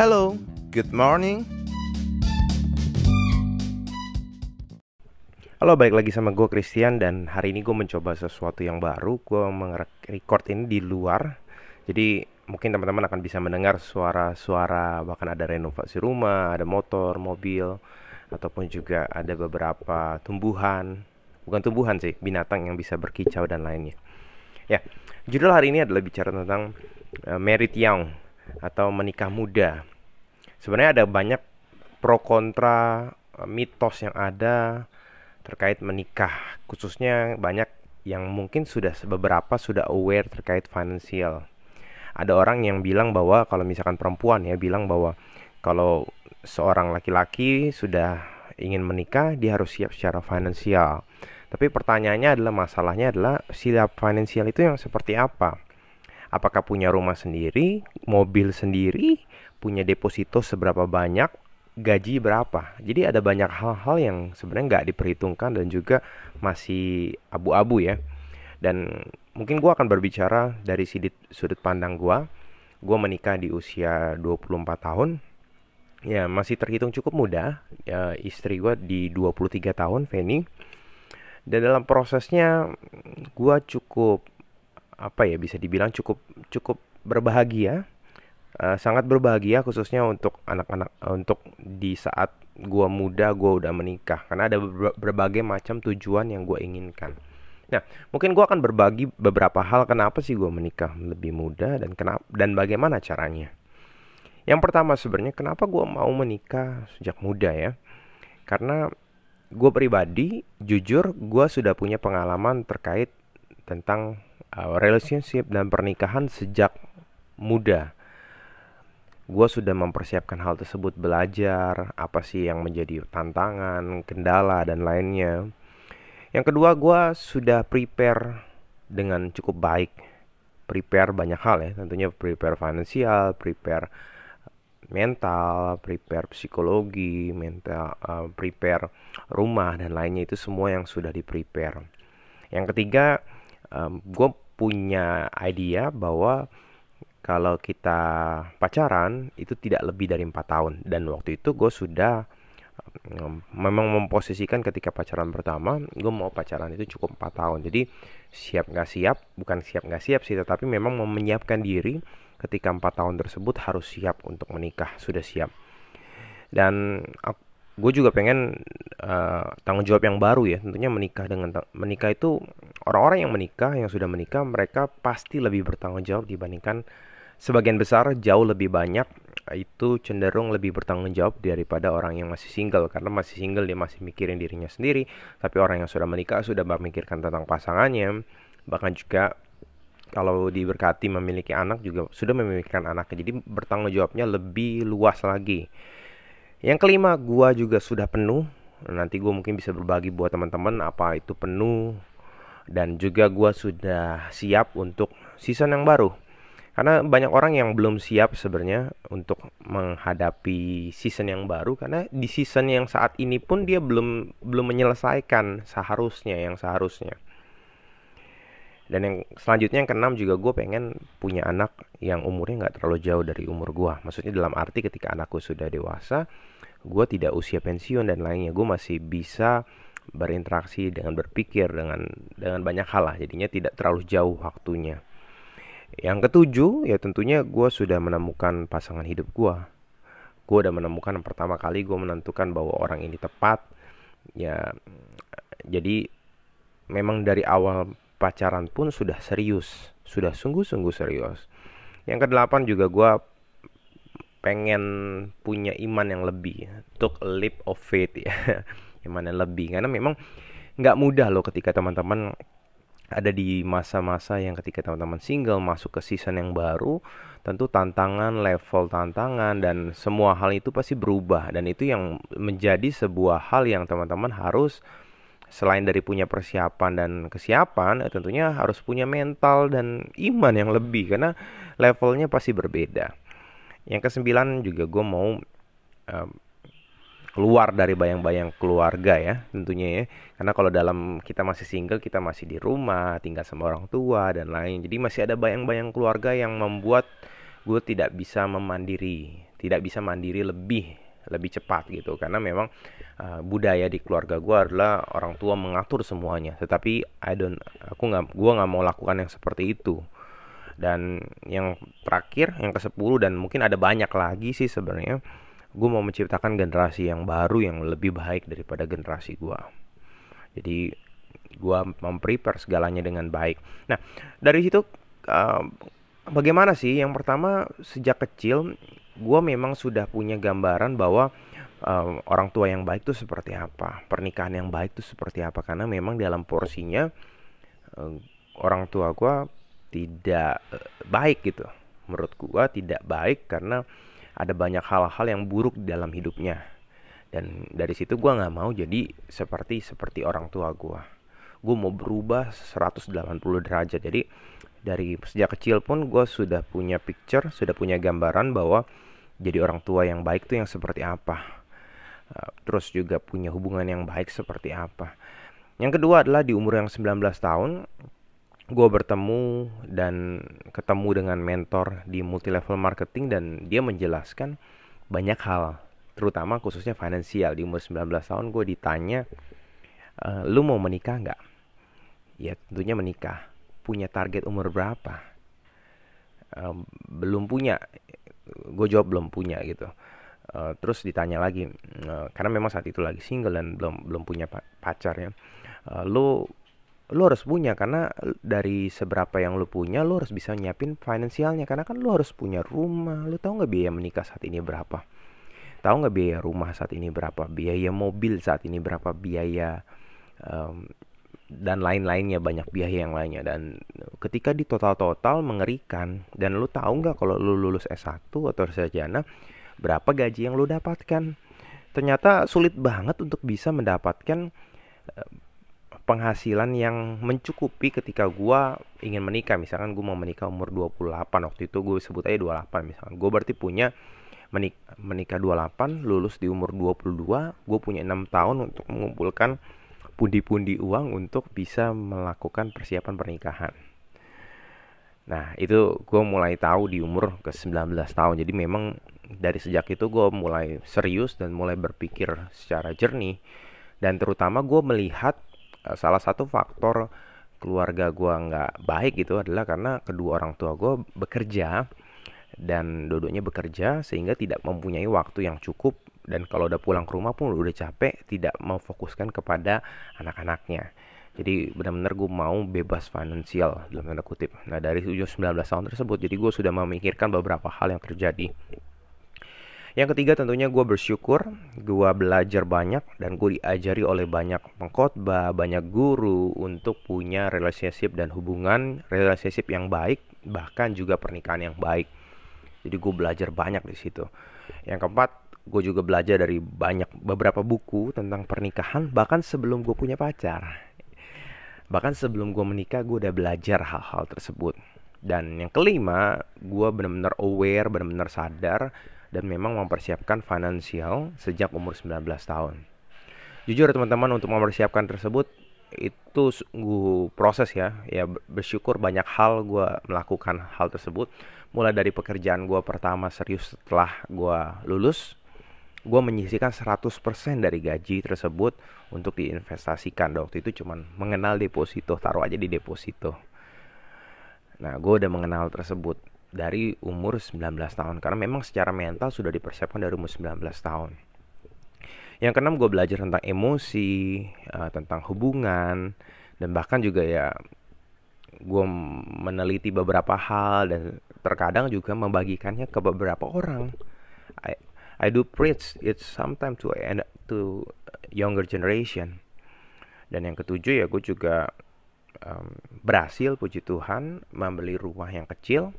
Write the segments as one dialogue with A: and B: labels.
A: Hello, good morning.
B: Halo, balik lagi sama gue Christian dan hari ini gue mencoba sesuatu yang baru. Gue record ini di luar, jadi mungkin teman-teman akan bisa mendengar suara-suara bahkan ada renovasi rumah, ada motor, mobil, ataupun juga ada beberapa tumbuhan, bukan tumbuhan sih, binatang yang bisa berkicau dan lainnya. Ya, judul hari ini adalah bicara tentang uh, married young atau menikah muda. Sebenarnya ada banyak pro kontra uh, mitos yang ada terkait menikah. Khususnya banyak yang mungkin sudah beberapa sudah aware terkait finansial ada orang yang bilang bahwa kalau misalkan perempuan ya bilang bahwa kalau seorang laki-laki sudah ingin menikah dia harus siap secara finansial. Tapi pertanyaannya adalah masalahnya adalah siap finansial itu yang seperti apa apakah punya rumah sendiri mobil sendiri punya deposito seberapa banyak gaji berapa. Jadi ada banyak hal-hal yang sebenarnya nggak diperhitungkan dan juga masih abu-abu ya. Dan mungkin gue akan berbicara dari sudut, sudut pandang gue. Gue menikah di usia 24 tahun. Ya masih terhitung cukup muda. Ya, istri gue di 23 tahun, Feni. Dan dalam prosesnya gue cukup apa ya bisa dibilang cukup cukup berbahagia uh, sangat berbahagia khususnya untuk anak-anak uh, untuk di saat gua muda gua udah menikah karena ada berbagai macam tujuan yang gua inginkan. Nah, mungkin gua akan berbagi beberapa hal kenapa sih gua menikah lebih muda dan kenapa dan bagaimana caranya. Yang pertama sebenarnya kenapa gua mau menikah sejak muda ya? Karena gue pribadi jujur gue sudah punya pengalaman terkait tentang relationship dan pernikahan sejak muda. Gue sudah mempersiapkan hal tersebut belajar apa sih yang menjadi tantangan kendala dan lainnya. Yang kedua gue sudah prepare dengan cukup baik. Prepare banyak hal ya tentunya prepare finansial prepare mental prepare psikologi mental uh, prepare rumah dan lainnya. Itu semua yang sudah di prepare yang ketiga um, gue punya idea bahwa kalau kita pacaran itu tidak lebih dari empat tahun. Dan waktu itu gue sudah memang memposisikan ketika pacaran pertama gue mau pacaran itu cukup empat tahun. Jadi siap nggak siap bukan siap nggak siap sih tetapi memang mau menyiapkan diri ketika empat tahun tersebut harus siap untuk menikah sudah siap. Dan gue juga pengen uh, tanggung jawab yang baru ya tentunya menikah dengan menikah itu orang-orang yang menikah yang sudah menikah mereka pasti lebih bertanggung jawab dibandingkan sebagian besar jauh lebih banyak itu cenderung lebih bertanggung jawab daripada orang yang masih single. Karena masih single dia masih mikirin dirinya sendiri. Tapi orang yang sudah menikah sudah memikirkan tentang pasangannya. Bahkan juga kalau diberkati memiliki anak juga sudah memikirkan anaknya. Jadi bertanggung jawabnya lebih luas lagi yang kelima gua juga sudah penuh. Nanti gue mungkin bisa berbagi buat teman-teman apa itu penuh. Dan juga gua sudah siap untuk season yang baru. Karena banyak orang yang belum siap sebenarnya untuk menghadapi season yang baru. Karena di season yang saat ini pun dia belum belum menyelesaikan seharusnya yang seharusnya. Dan yang selanjutnya yang keenam juga gue pengen punya anak yang umurnya nggak terlalu jauh dari umur gue maksudnya dalam arti ketika anakku sudah dewasa gue tidak usia pensiun dan lainnya gue masih bisa berinteraksi dengan berpikir dengan dengan banyak hal lah jadinya tidak terlalu jauh waktunya yang ketujuh, ya tentunya gue sudah menemukan pasangan hidup gue. Gue udah menemukan pertama kali gue menentukan bahwa orang ini tepat. Ya, jadi memang dari awal pacaran pun sudah serius, sudah sungguh-sungguh serius. Yang kedelapan juga gue pengen punya iman yang lebih, a leap of faith ya, iman yang lebih. Karena memang nggak mudah loh ketika teman-teman ada di masa-masa yang ketika teman-teman single masuk ke season yang baru tentu tantangan level tantangan dan semua hal itu pasti berubah. Dan itu yang menjadi sebuah hal yang teman-teman harus selain dari punya persiapan dan kesiapan tentunya harus punya mental dan iman yang lebih. Karena levelnya pasti berbeda yang kesembilan juga gue mau uh, keluar dari bayang-bayang keluarga ya tentunya ya. Karena kalau dalam kita masih single kita masih di rumah tinggal sama orang tua dan lain. Jadi masih ada bayang-bayang keluarga yang membuat gue tidak bisa memandiri tidak bisa mandiri lebih lebih cepat gitu. Karena memang uh, budaya di keluarga gue adalah orang tua mengatur semuanya. Tetapi I don't aku nggak gue nggak mau lakukan yang seperti itu dan yang terakhir yang ke 10 dan mungkin ada banyak lagi sih sebenarnya gue mau menciptakan generasi yang baru yang lebih baik daripada generasi gue jadi gue memprepare segalanya dengan baik. Nah dari situ uh, bagaimana sih? Yang pertama sejak kecil gue memang sudah punya gambaran bahwa uh, orang tua yang baik itu seperti apa pernikahan yang baik itu seperti apa. Karena memang dalam porsinya uh, orang tua gue tidak uh, baik gitu. Menurut gue tidak baik karena ada banyak hal-hal yang buruk dalam hidupnya. Dan dari situ gue nggak mau jadi seperti seperti orang tua gue gue mau berubah 180 derajat. Jadi dari sejak kecil pun gue sudah punya picture sudah punya gambaran bahwa jadi orang tua yang baik tuh yang seperti apa. Uh, terus juga punya hubungan yang baik seperti apa. Yang kedua adalah di umur yang 19 tahun gue bertemu dan ketemu dengan mentor di multi level marketing dan dia menjelaskan banyak hal terutama khususnya finansial. Di umur 19 tahun gue ditanya e, lu mau menikah nggak? Ya tentunya menikah. Punya target umur berapa? E, belum punya. Gue jawab belum punya gitu. Uh, terus ditanya lagi uh, karena memang saat itu lagi single dan belum belum punya pacar ya. Uh, lo lo harus punya karena dari seberapa yang lo punya lo harus bisa nyiapin finansialnya. Karena kan lo harus punya rumah. Lo tahu nggak biaya menikah saat ini berapa? Tahu nggak biaya rumah saat ini berapa? Biaya mobil saat ini berapa? Biaya um, dan lain-lainnya. Banyak biaya yang lainnya. Dan ketika di total-total mengerikan dan lu tahu nggak kalau lu lulus S1 atau sarjana berapa gaji yang lu dapatkan? Ternyata sulit banget untuk bisa mendapatkan penghasilan yang mencukupi ketika gua ingin menikah misalkan gua mau menikah umur 28 waktu itu gue sebut aja 28 misalkan gue berarti punya menik menikah 28 lulus di umur 22 gue punya enam tahun untuk mengumpulkan pundi-pundi uang untuk bisa melakukan persiapan pernikahan. Nah, itu gue mulai tahu di umur ke 19 tahun. Jadi memang dari sejak itu gue mulai serius dan mulai berpikir secara jernih. Dan terutama gue melihat salah satu faktor keluarga gue nggak baik itu adalah karena kedua orang tua gue bekerja dan dua-duanya bekerja sehingga tidak mempunyai waktu yang cukup. Dan kalau udah pulang ke rumah pun udah capek tidak memfokuskan kepada anak-anaknya. Jadi benar-benar gue mau bebas finansial dalam tanda kutip. Nah dari usia 19 tahun tersebut jadi gue sudah memikirkan beberapa hal yang terjadi yang ketiga tentunya gue bersyukur gue belajar banyak dan gue diajari oleh banyak pengkhotbah, banyak guru untuk punya relationship dan hubungan relationship yang baik bahkan juga pernikahan yang baik. Jadi gue belajar banyak di situ. Yang keempat gue juga belajar dari banyak beberapa buku tentang pernikahan bahkan sebelum gue punya pacar bahkan sebelum gue menikah gue udah belajar hal-hal tersebut dan yang kelima gue benar-benar aware benar-benar sadar dan memang mempersiapkan finansial sejak umur 19 tahun jujur teman-teman untuk mempersiapkan tersebut itu gue proses ya ya bersyukur banyak hal gue melakukan hal tersebut mulai dari pekerjaan gue pertama serius setelah gue lulus gue menyisihkan 100% dari gaji tersebut untuk diinvestasikan. waktu itu cuman mengenal deposito, taruh aja di deposito. Nah, gue udah mengenal tersebut dari umur 19 tahun karena memang secara mental sudah dipersiapkan dari umur 19 tahun. Yang keenam gue belajar tentang emosi, uh, tentang hubungan dan bahkan juga ya gue meneliti beberapa hal dan terkadang juga membagikannya ke beberapa orang. I do preach it sometimes to to younger generation. Dan yang ketujuh ya gue juga um, berhasil puji Tuhan membeli rumah yang kecil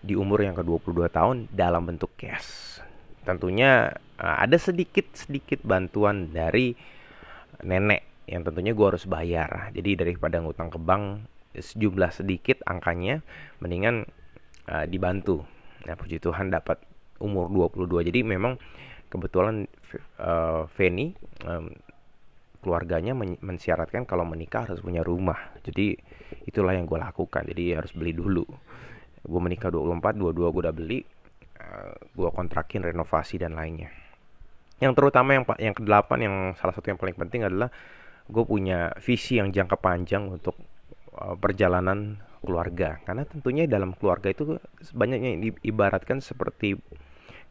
B: di umur yang ke-22 tahun dalam bentuk cash. Tentunya uh, ada sedikit-sedikit bantuan dari nenek yang tentunya gue harus bayar. Jadi daripada ngutang ke bank sejumlah sedikit angkanya mendingan uh, dibantu. Nah, puji Tuhan dapat umur 22 jadi memang kebetulan uh, Feni um, keluarganya men mensyaratkan kalau menikah harus punya rumah jadi itulah yang gue lakukan jadi harus beli dulu gue menikah 24 22 gue udah beli uh, gue kontrakin renovasi dan lainnya. Yang terutama yang yang kedelapan yang salah satu yang paling penting adalah gue punya visi yang jangka panjang untuk uh, perjalanan keluarga. Karena tentunya dalam keluarga itu banyaknya ibaratkan seperti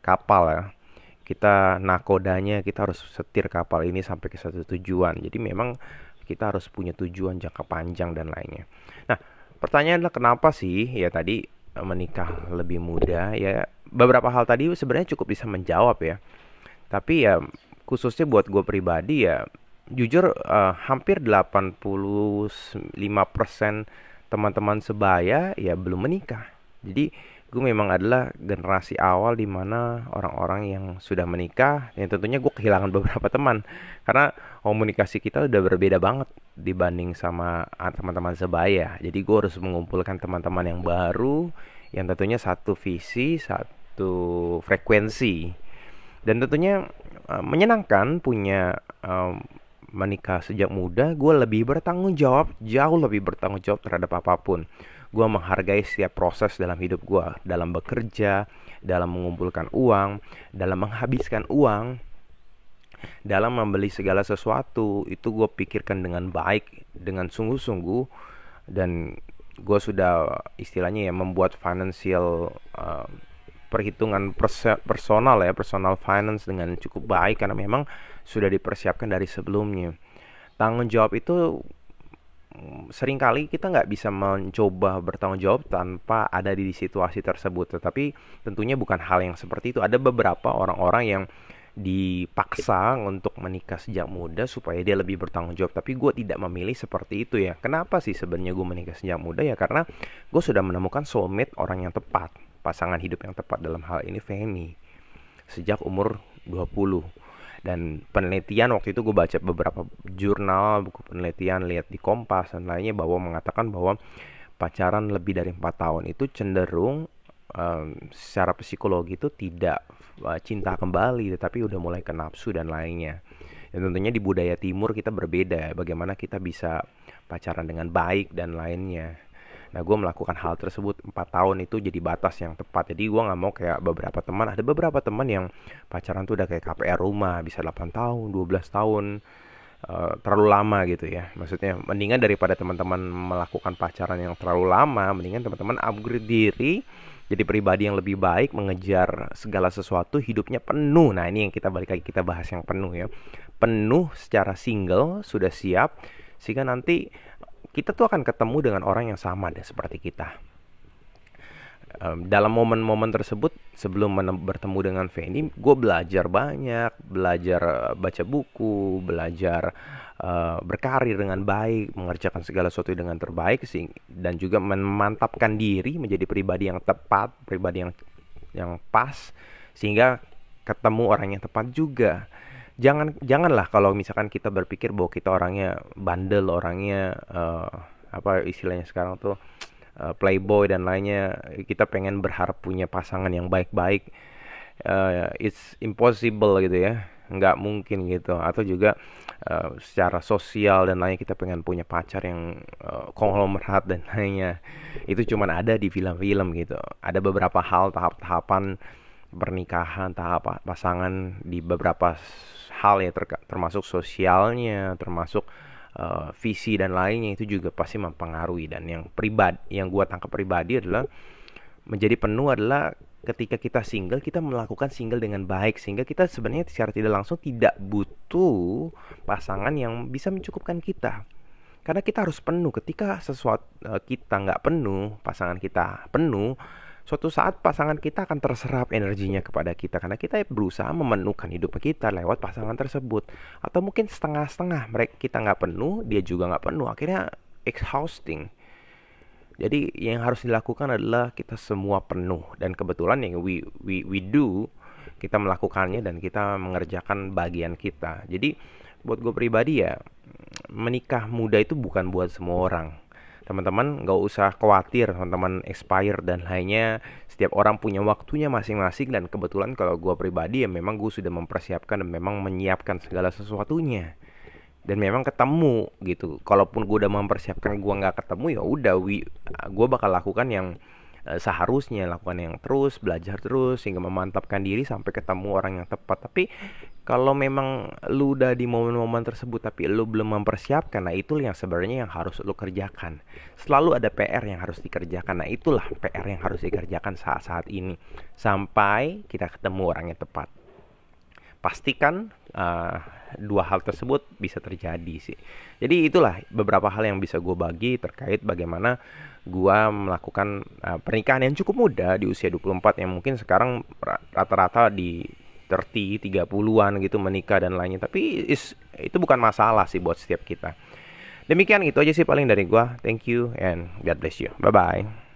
B: kapal ya. Kita nakodanya kita harus setir kapal ini sampai ke satu tujuan. Jadi memang kita harus punya tujuan jangka panjang dan lainnya. Nah pertanyaan adalah kenapa sih? Ya tadi eh, menikah lebih muda ya beberapa hal tadi sebenarnya cukup bisa menjawab ya. Tapi ya khususnya buat gue pribadi ya jujur uh, hampir 85% teman-teman sebaya ya belum menikah. Jadi gue memang adalah generasi awal di mana orang-orang yang sudah menikah yang tentunya gue kehilangan beberapa teman. Karena komunikasi kita udah berbeda banget dibanding sama teman-teman sebaya jadi gue harus mengumpulkan teman-teman yang baru yang tentunya satu visi satu frekuensi. Dan tentunya uh, menyenangkan punya um, menikah sejak muda gue lebih bertanggung jawab jauh lebih bertanggung jawab terhadap apa pun. Gue menghargai setiap proses dalam hidup gue dalam bekerja dalam mengumpulkan uang dalam menghabiskan uang dalam membeli segala sesuatu itu gue pikirkan dengan baik dengan sungguh-sungguh dan gue sudah istilahnya ya membuat financial uh, perhitungan personal ya personal finance dengan cukup baik karena memang sudah dipersiapkan dari sebelumnya tanggung jawab itu sering kali kita nggak bisa mencoba bertanggung jawab tanpa ada di situasi tersebut. Tetapi tentunya bukan hal yang seperti itu. Ada beberapa orang-orang yang dipaksa untuk menikah sejak muda supaya dia lebih bertanggung jawab. Tapi gue tidak memilih seperti itu ya. Kenapa sih sebenarnya gue menikah sejak muda ya? Karena gue sudah menemukan soulmate orang yang tepat, pasangan hidup yang tepat dalam hal ini Feni sejak umur 20 dan penelitian waktu itu gue baca beberapa jurnal buku penelitian lihat di Kompas dan lainnya bahwa mengatakan bahwa pacaran lebih dari empat tahun itu cenderung um, secara psikologi itu tidak uh, cinta kembali tetapi udah mulai ke nafsu dan lainnya. Dan tentunya di budaya timur kita berbeda bagaimana kita bisa pacaran dengan baik dan lainnya. Nah gue melakukan hal tersebut 4 tahun itu jadi batas yang tepat. Jadi gue nggak mau kayak beberapa teman Ada beberapa teman yang pacaran tuh udah kayak KPR rumah Bisa 8 tahun, 12 tahun uh, Terlalu lama gitu ya. Maksudnya mendingan daripada teman-teman melakukan pacaran yang terlalu lama Mendingan teman-teman upgrade diri jadi pribadi yang lebih baik mengejar segala sesuatu hidupnya penuh nah ini yang kita balik lagi kita bahas yang penuh ya penuh secara single sudah siap sehingga nanti kita tuh akan ketemu dengan orang yang sama deh seperti kita. Um, dalam momen-momen tersebut sebelum bertemu dengan Feni, gue belajar banyak, belajar uh, baca buku, belajar uh, berkarir dengan baik, mengerjakan segala sesuatu dengan terbaik sih, dan juga memantapkan diri menjadi pribadi yang tepat, pribadi yang yang pas, sehingga ketemu orang yang tepat juga. Jangan janganlah kalau misalkan kita berpikir bahwa kita orangnya bandel orangnya uh, apa istilahnya sekarang tuh uh, playboy dan lainnya kita pengen berharap punya pasangan yang baik-baik. Uh, it's impossible gitu ya. Nggak mungkin gitu. Atau juga uh, secara sosial dan lainnya kita pengen punya pacar yang uh, konglomerat dan lainnya. Itu cuma ada di film-film gitu. Ada beberapa hal tahap-tahapan pernikahan tahap pasangan di beberapa hal ya ter termasuk sosialnya termasuk visi dan lainnya itu juga pasti mempengaruhi. Dan yang pribadi yang gua tangkap pribadi adalah menjadi penuh adalah ketika kita single kita melakukan single dengan baik. Sehingga kita sebenarnya secara tidak langsung tidak butuh pasangan yang bisa mencukupkan kita. Karena kita harus penuh. Ketika sesuatu uh, kita nggak penuh pasangan kita penuh suatu saat pasangan kita akan terserap energinya kepada kita karena kita berusaha memenuhkan hidup kita lewat pasangan tersebut. Atau mungkin setengah-setengah mereka kita nggak penuh dia juga nggak penuh. Akhirnya exhausting. Jadi yang harus dilakukan adalah kita semua penuh. Dan kebetulan yang we we we do kita melakukannya dan kita mengerjakan bagian kita. Jadi buat gue pribadi ya menikah muda itu bukan buat semua orang teman-teman nggak usah khawatir teman-teman expire. Dan lainnya setiap orang punya waktunya masing-masing. Dan kebetulan kalau gue pribadi ya memang gue sudah mempersiapkan dan memang menyiapkan segala sesuatunya. Dan memang ketemu gitu. Kalaupun gue udah mempersiapkan gue nggak ketemu ya udah gue bakal lakukan yang seharusnya lakukan yang terus belajar terus sehingga memantapkan diri sampai ketemu orang yang tepat. Tapi kalau memang lu udah di momen-momen tersebut tapi lu belum mempersiapkan nah itu yang sebenarnya yang harus lu kerjakan. Selalu ada PR yang harus dikerjakan. Nah itulah PR yang harus dikerjakan saat-saat ini. Sampai kita ketemu orang yang tepat pastikan uh, dua hal tersebut bisa terjadi sih. Jadi itulah beberapa hal yang bisa gue bagi terkait bagaimana gue melakukan uh, pernikahan yang cukup muda di usia 24 yang mungkin sekarang rata-rata di 30, 30-an gitu menikah dan lainnya. Tapi is, itu bukan masalah sih buat setiap kita. Demikian itu aja sih paling dari gue. Thank you and God bless you. Bye-bye.